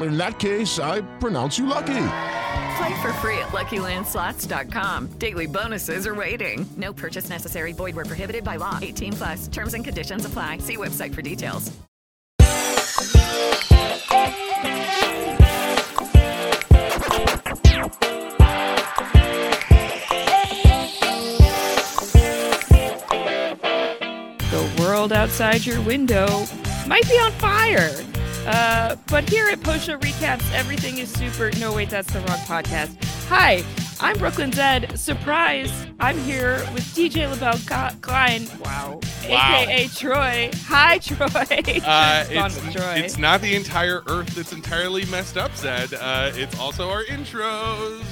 In that case, I pronounce you lucky. Play for free at LuckyLandSlots.com. Daily bonuses are waiting. No purchase necessary. Void where prohibited by law. 18 plus. Terms and conditions apply. See website for details. The world outside your window might be on fire. Uh, but here at Post Show Recaps, everything is super. No, wait, that's the wrong podcast. Hi, I'm Brooklyn Zed. Surprise! I'm here with DJ LaBelle Klein. Wow. Wow. AKA Troy. Hi, Troy. Uh, it's, Troy. it's not the entire Earth that's entirely messed up, Zed. Uh, it's also our intros.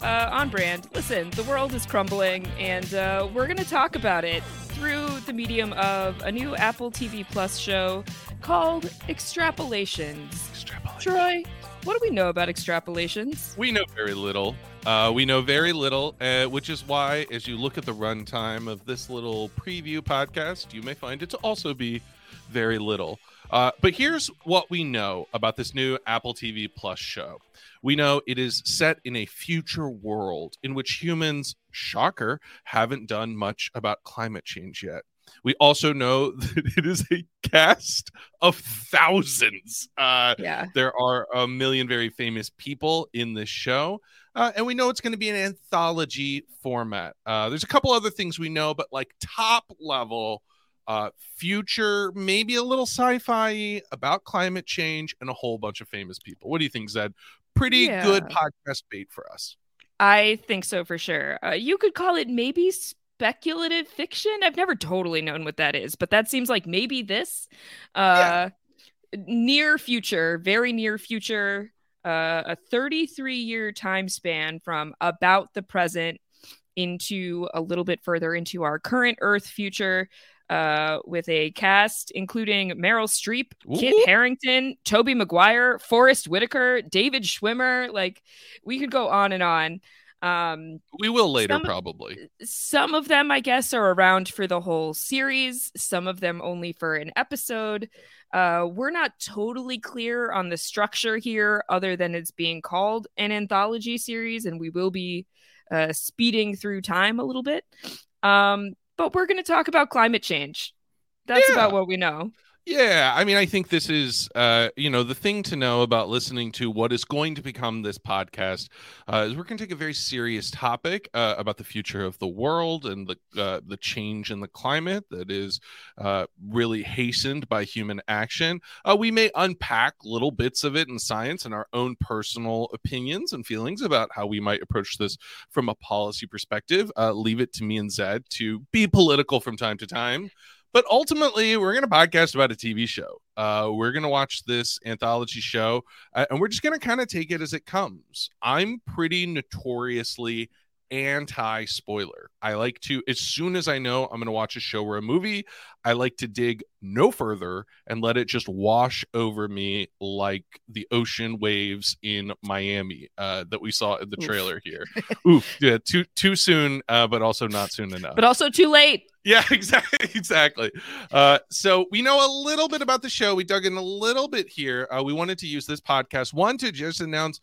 Uh, on brand. Listen, the world is crumbling, and uh, we're going to talk about it through the medium of a new Apple TV Plus show called Extrapolations. Troy, what do we know about extrapolations? We know very little. Uh, we know very little, uh, which is why, as you look at the runtime of this little preview podcast, you may find it to also be very little. Uh, but here's what we know about this new Apple TV Plus show. We know it is set in a future world in which humans, shocker, haven't done much about climate change yet. We also know that it is a cast of thousands. Uh, Yeah. there are a million very famous people in this show. Uh, and we know it's going to be an anthology format. Uh, there's a couple other things we know, but like top level, uh, future, maybe a little sci fi about climate change and a whole bunch of famous people. What do you think, Zed? Pretty good podcast bait for us. I think so for sure. Uh, you could call it maybe speculative fiction. I've never totally known what that is, but that seems like maybe this. Uh, Near future, very near future, uh, a 33 year time span from about the present into a little bit further into our current Earth future. Uh, with a cast including Meryl Streep, Kit Ooh. Harington, Tobey Maguire, Forest Whitaker, David Schwimmer. Like we could go on and on. Um, We will later, Some- probably. some of them, I guess, are around for the whole series. Some of them only for an episode. Uh, we're not totally clear on the structure here, other than it's being called an anthology series, and we will be uh, speeding through time a little bit. Um, but we're going to talk about climate change. That's Yeah. about what we know. Yeah, I mean, I think this is, uh, you know, the thing to know about listening to what is going to become this podcast uh, is we're going to take a very serious topic uh, about the future of the world and the uh, the change in the climate that is uh, really hastened by human action. Uh, we may unpack little bits of it in science and our own personal opinions and feelings about how we might approach this from a policy perspective. Leave it to me and Zed to be political from time to time. But ultimately, we're going to podcast about a TV show. Uh, we're going to watch this anthology show, uh, and we're just going to kind of take it as it comes. I'm pretty notoriously anti spoiler. I like to, as soon as I know I'm going to watch a show or a movie, I like to dig no further and let it just wash over me like the ocean waves in Miami uh, that we saw in the Oof. trailer here. Oof, yeah, too too soon, uh, but also not soon enough. But also too late. Yeah, exactly. Exactly. Uh, so we know a little bit about the show. We dug in a little bit here. Uh, we wanted to use this podcast one to just announce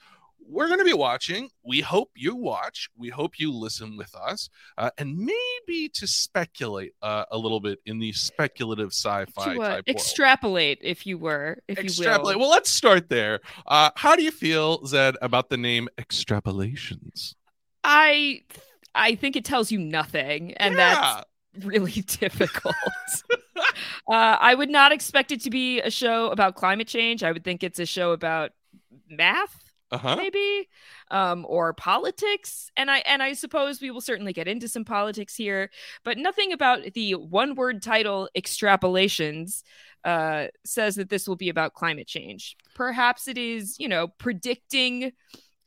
we're going to be watching. We hope you watch. We hope you listen with us, uh, and maybe to speculate uh, a little bit in the speculative sci-fi to uh, type world. extrapolate, if you were, if Extrapolate. you will. Well, let's start there. Uh, how do you feel, Zed, about the name Extrapolations? I I think it tells you nothing, and Yeah. that's really difficult. uh, I would not expect it to be a show about climate change. I would think it's a show about math, Uh-huh. maybe, um, or politics. And I and I suppose we will certainly get into some politics here, but nothing about the one-word title "extrapolations." Uh, says that this will be about climate change. Perhaps it is, you know, predicting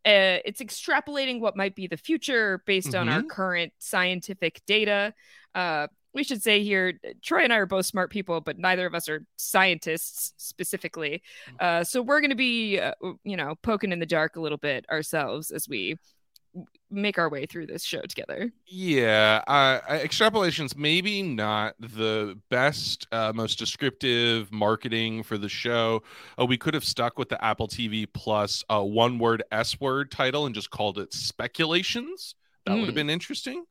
uh, it's extrapolating what might be the future based on our Mhm. current scientific data. Uh, we should say here, Troy and I are both smart people, but neither of us are scientists specifically. Uh, so we're going to be, uh, you know, poking in the dark a little bit ourselves as we make our way through this show together. Yeah, uh, extrapolations maybe not the best, uh, most descriptive marketing for the show. Uh, we could have stuck with the Apple TV Plus uh, one word S word title and just called it speculations. That would have Mm. been interesting.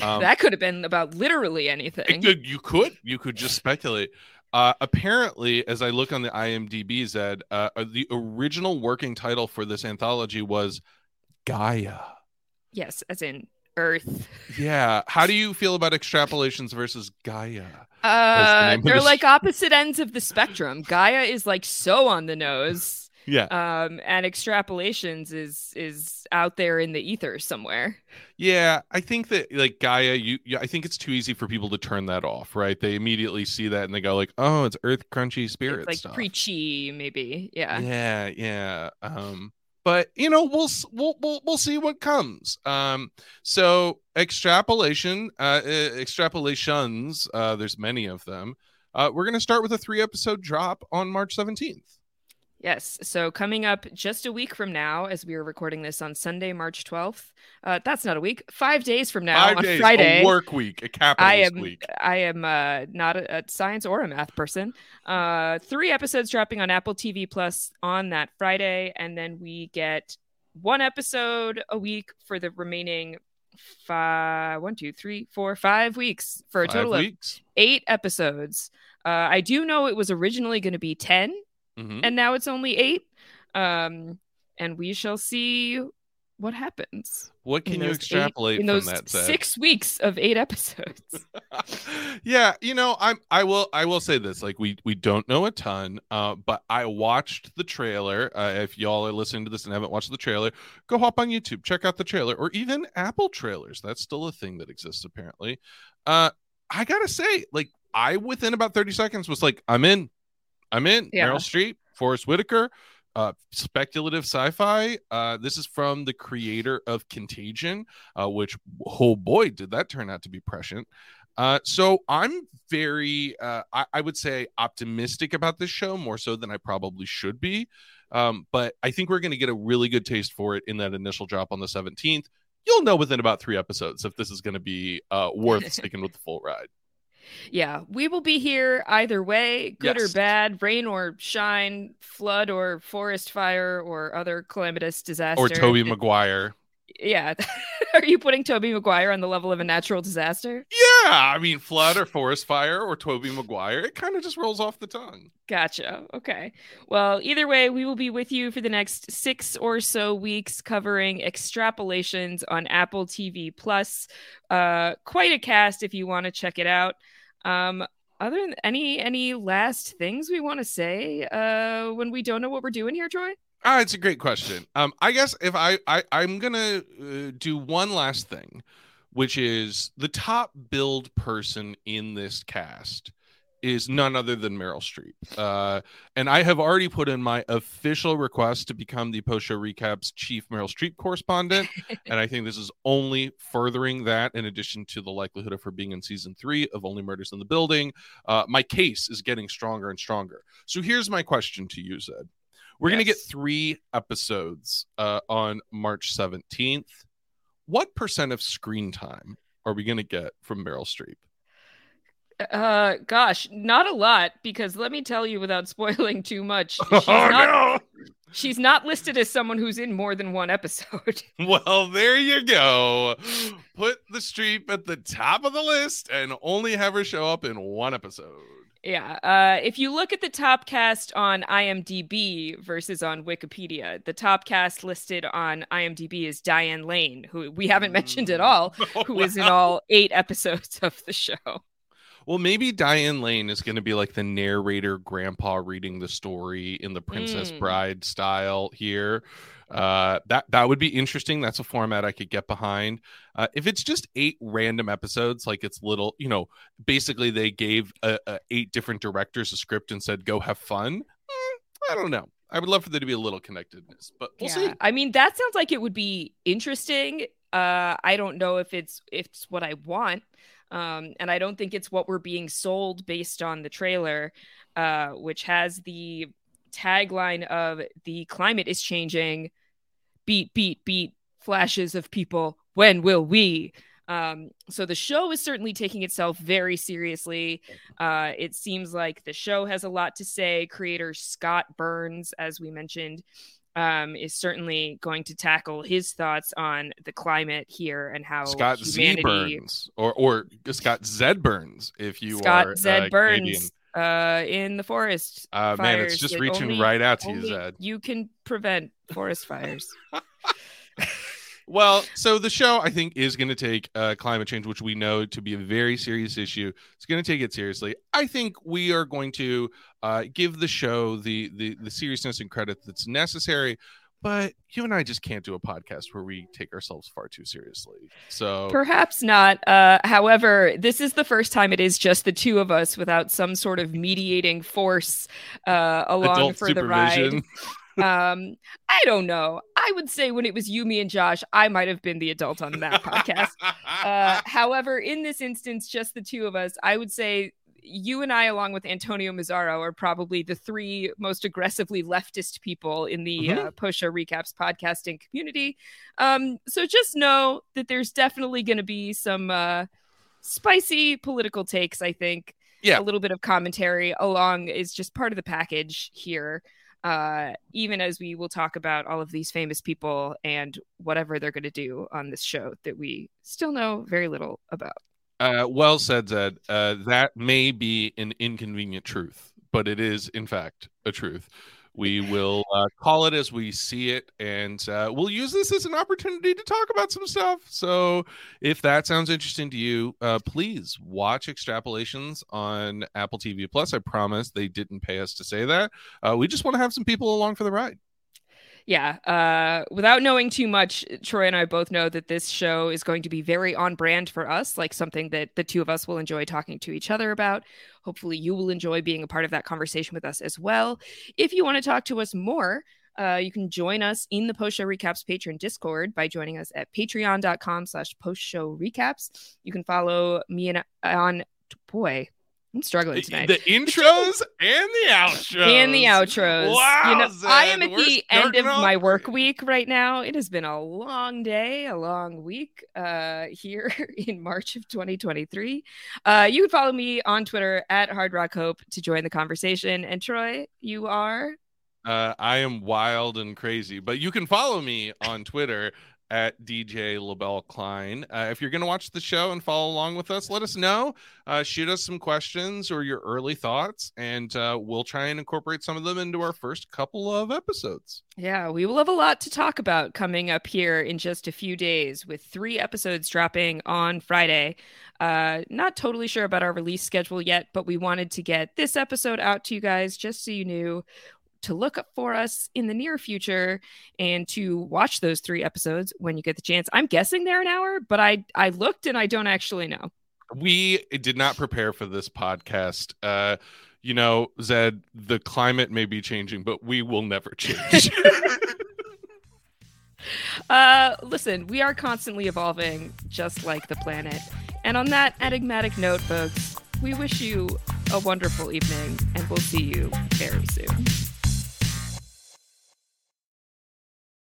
Um, that could have been about literally it anything. could- you could you could just speculate. Uh, apparently, as I look on the IMDb, Zed, uh, uh, the original working title for this anthology was Gaia. Yes, as in Earth. Yeah. How do you feel about extrapolations versus Gaia? Uh, of they're the like opposite ends of the spectrum. Gaia is like so on the nose. Yeah. Um, and extrapolations is is out there in the ether somewhere. Yeah, I think that like Gaia, you, you I think it's too easy for people to turn that off, right? They immediately see that and they go like, "Oh, it's Earth crunchy spirit It's like stuff." preachy, maybe. Yeah. Yeah, yeah. Um, but you know, we'll we'll we'll we'll see what comes. Um, so extrapolation, uh, uh, extrapolations. Uh, there's many of them. Uh, we're gonna start with a three episode drop on March seventeenth. Yes. So coming up just a week from now, as we are recording this on Sunday, March twelfth. Uh, that's not a week. Five days from now, Five on days, Friday. a work week, a I capitalist am week. I am uh, not a, a science or a math person. Uh, three episodes dropping on Apple TV Plus on that Friday, and then we get one episode a week for the remaining five, one, two, three, four, five weeks for a Five total weeks. of eight episodes. Uh, I do know it was originally going to be 10 Mhm. and now it's only eight. Um, and we shall see what happens. What can you those eight- extrapolate in from those six weeks of eight episodes? yeah you know i'm i will i will say this like we we don't know a ton uh but i watched the trailer uh, if y'all are listening to this and haven't watched the trailer go hop on youtube check out the trailer or even apple trailers that's still a thing that exists apparently uh i gotta say like i within about 30 seconds was like i'm in i'm in Yeah. meryl streep forest whitaker uh speculative sci-fi. Uh this is from the creator of contagion uh which oh boy did that turn out to be prescient. Uh so i'm very uh I, I would say optimistic about this show more so than i probably should be. Um but i think we're going to get a really good taste for it in that initial drop on the 17th you'll know within about three episodes if this is going to be uh worth sticking with the full ride Yeah, we will be here either way, good Yes. or bad, rain or shine, flood or forest fire or other calamitous disaster. or tobey maguire Yeah. Are you putting Tobey Maguire on the level of a natural disaster? Yeah, I mean, flood or forest fire or Tobey Maguire, it kind of just rolls off the tongue. Gotcha. Okay. Well, either way, we will be with you for the next six or so weeks covering extrapolations on Apple TV Plus. Uh, quite a cast if you want to check it out. Um, other than any any last things we want to say uh, when we don't know what we're doing here, Troy? Ah, it's a great question. Um, I guess if I, I I'm gonna uh, do one last thing, which is the top build person in this cast is none other than Meryl Streep. Uh, and I have already put in my official request to become the post show recaps chief Meryl Streep correspondent. and I think this is only furthering that, in addition to the likelihood of her being in season three of Only Murders in the Building. Uh, my case is getting stronger and stronger. So here's my question to you, Zed. We're yes. going to get three episodes uh, on March 17th. What percent of screen time are we going to get from Meryl Streep? Uh, gosh, not a lot because let me tell you without spoiling too much. She's oh, not, no. She's not listed as someone who's in more than one episode. well, there you go. Put the Streep at the top of the list and only have her show up in one episode. Yeah. Uh, if you look at the top cast on IMDb versus on Wikipedia, the top cast listed on IMDb is Diane Lane, who we haven't mentioned at all, oh, who wow. is in all eight episodes of the show. Well, maybe Diane Lane is going to be like the narrator grandpa reading the story in the Princess mm. Bride style here. Uh, that that would be interesting. That's a format I could get behind. Uh, if it's just eight random episodes, like it's little, you know, basically they gave a, a eight different directors a script and said go have fun. Mm, I don't know. I would love for there to be a little connectedness, but we'll yeah. see. I mean, that sounds like it would be interesting. Uh, I don't know if it's if it's what I want. Um, and I don't think it's what we're being sold based on the trailer, uh, which has the tagline of the climate is changing, beat, beat, beat, flashes of people. When will we? Um, so the show is certainly taking itself very seriously. Uh, it seems like the show has a lot to say. Creator Scott Burns, as we mentioned, um, is certainly going to tackle his thoughts on the climate here and how Scott humanity... Z Burns or or Scott Zed Burns if you Scott are Zed uh, Burns uh, in the forest. Uh, man, it's just reaching only, right out to you, Zed. You can prevent forest fires. Well, so the show I think is going to take uh, climate change, which we know to be a very serious issue. It's going to take it seriously. I think we are going to uh, give the show the, the the seriousness and credit that's necessary. But you and I just can't do a podcast where we take ourselves far too seriously. So perhaps not. Uh, however, this is the first time it is just the two of us without some sort of mediating force uh, along Adult for the ride um i don't know i would say when it was you me and josh i might have been the adult on that podcast uh however in this instance just the two of us i would say you and I, along with Antonio Mazzaro, are probably the three most aggressively leftist people in the mm-hmm. uh, post show recaps podcasting community. Um, so just know that there's definitely going to be some uh, spicy political takes. I think, yeah, a little bit of commentary along is just part of the package here uh, even as we will talk about all of these famous people and whatever they're going to do on this show that we still know very little about. Uh, well said, Zed. Uh, that may be an inconvenient truth, but it is, in fact, a truth. We will uh, call it as we see it, and uh, we'll use this as an opportunity to talk about some stuff. So, if that sounds interesting to you, uh, please watch Extrapolations on Apple TV Plus. I promise they didn't pay us to say that. Uh, we just want to have some people along for the ride yeah, uh, without knowing too much, Troy and I both know that this show is going to be very on brand for us, like something that the two of us will enjoy talking to each other about. Hopefully, you will enjoy being a part of that conversation with us as well. If you want to talk to us more, uh, you can join us in the post show recaps patreon discord by joining us at patreon.com slash post show recaps you can follow me and on boy I'm struggling tonight. The intros and the outros. And the outros. Wow. You know, I am at the end of my work week right now. It has been a long day, a long week uh, here in March of 2023. Uh, you can follow me on Twitter at Hard Rock Hope to join the conversation. And Troy, you are? Uh, I am wild and crazy, but you can follow me on Twitter at DJ LaBelle Klein. Uh, if you're going to watch the show and follow along with us, let us know. Uh, shoot us some questions or your early thoughts, and uh, we'll try and incorporate some of them into our first couple of episodes. Yeah, we will have a lot to talk about coming up here in just a few days with three episodes dropping on Friday. Uh, not totally sure about our release schedule yet, but we wanted to get this episode out to you guys just so you knew to look up for us in the near future and to watch those three episodes when you get the chance. I'm guessing they're an hour, but I I looked and I don't actually know. We did not prepare for this podcast. Uh, you know, Zed, the climate may be changing, but we will never change. uh, listen, we are constantly evolving, just like the planet. And on that enigmatic note, folks, we wish you a wonderful evening, and we'll see you very soon.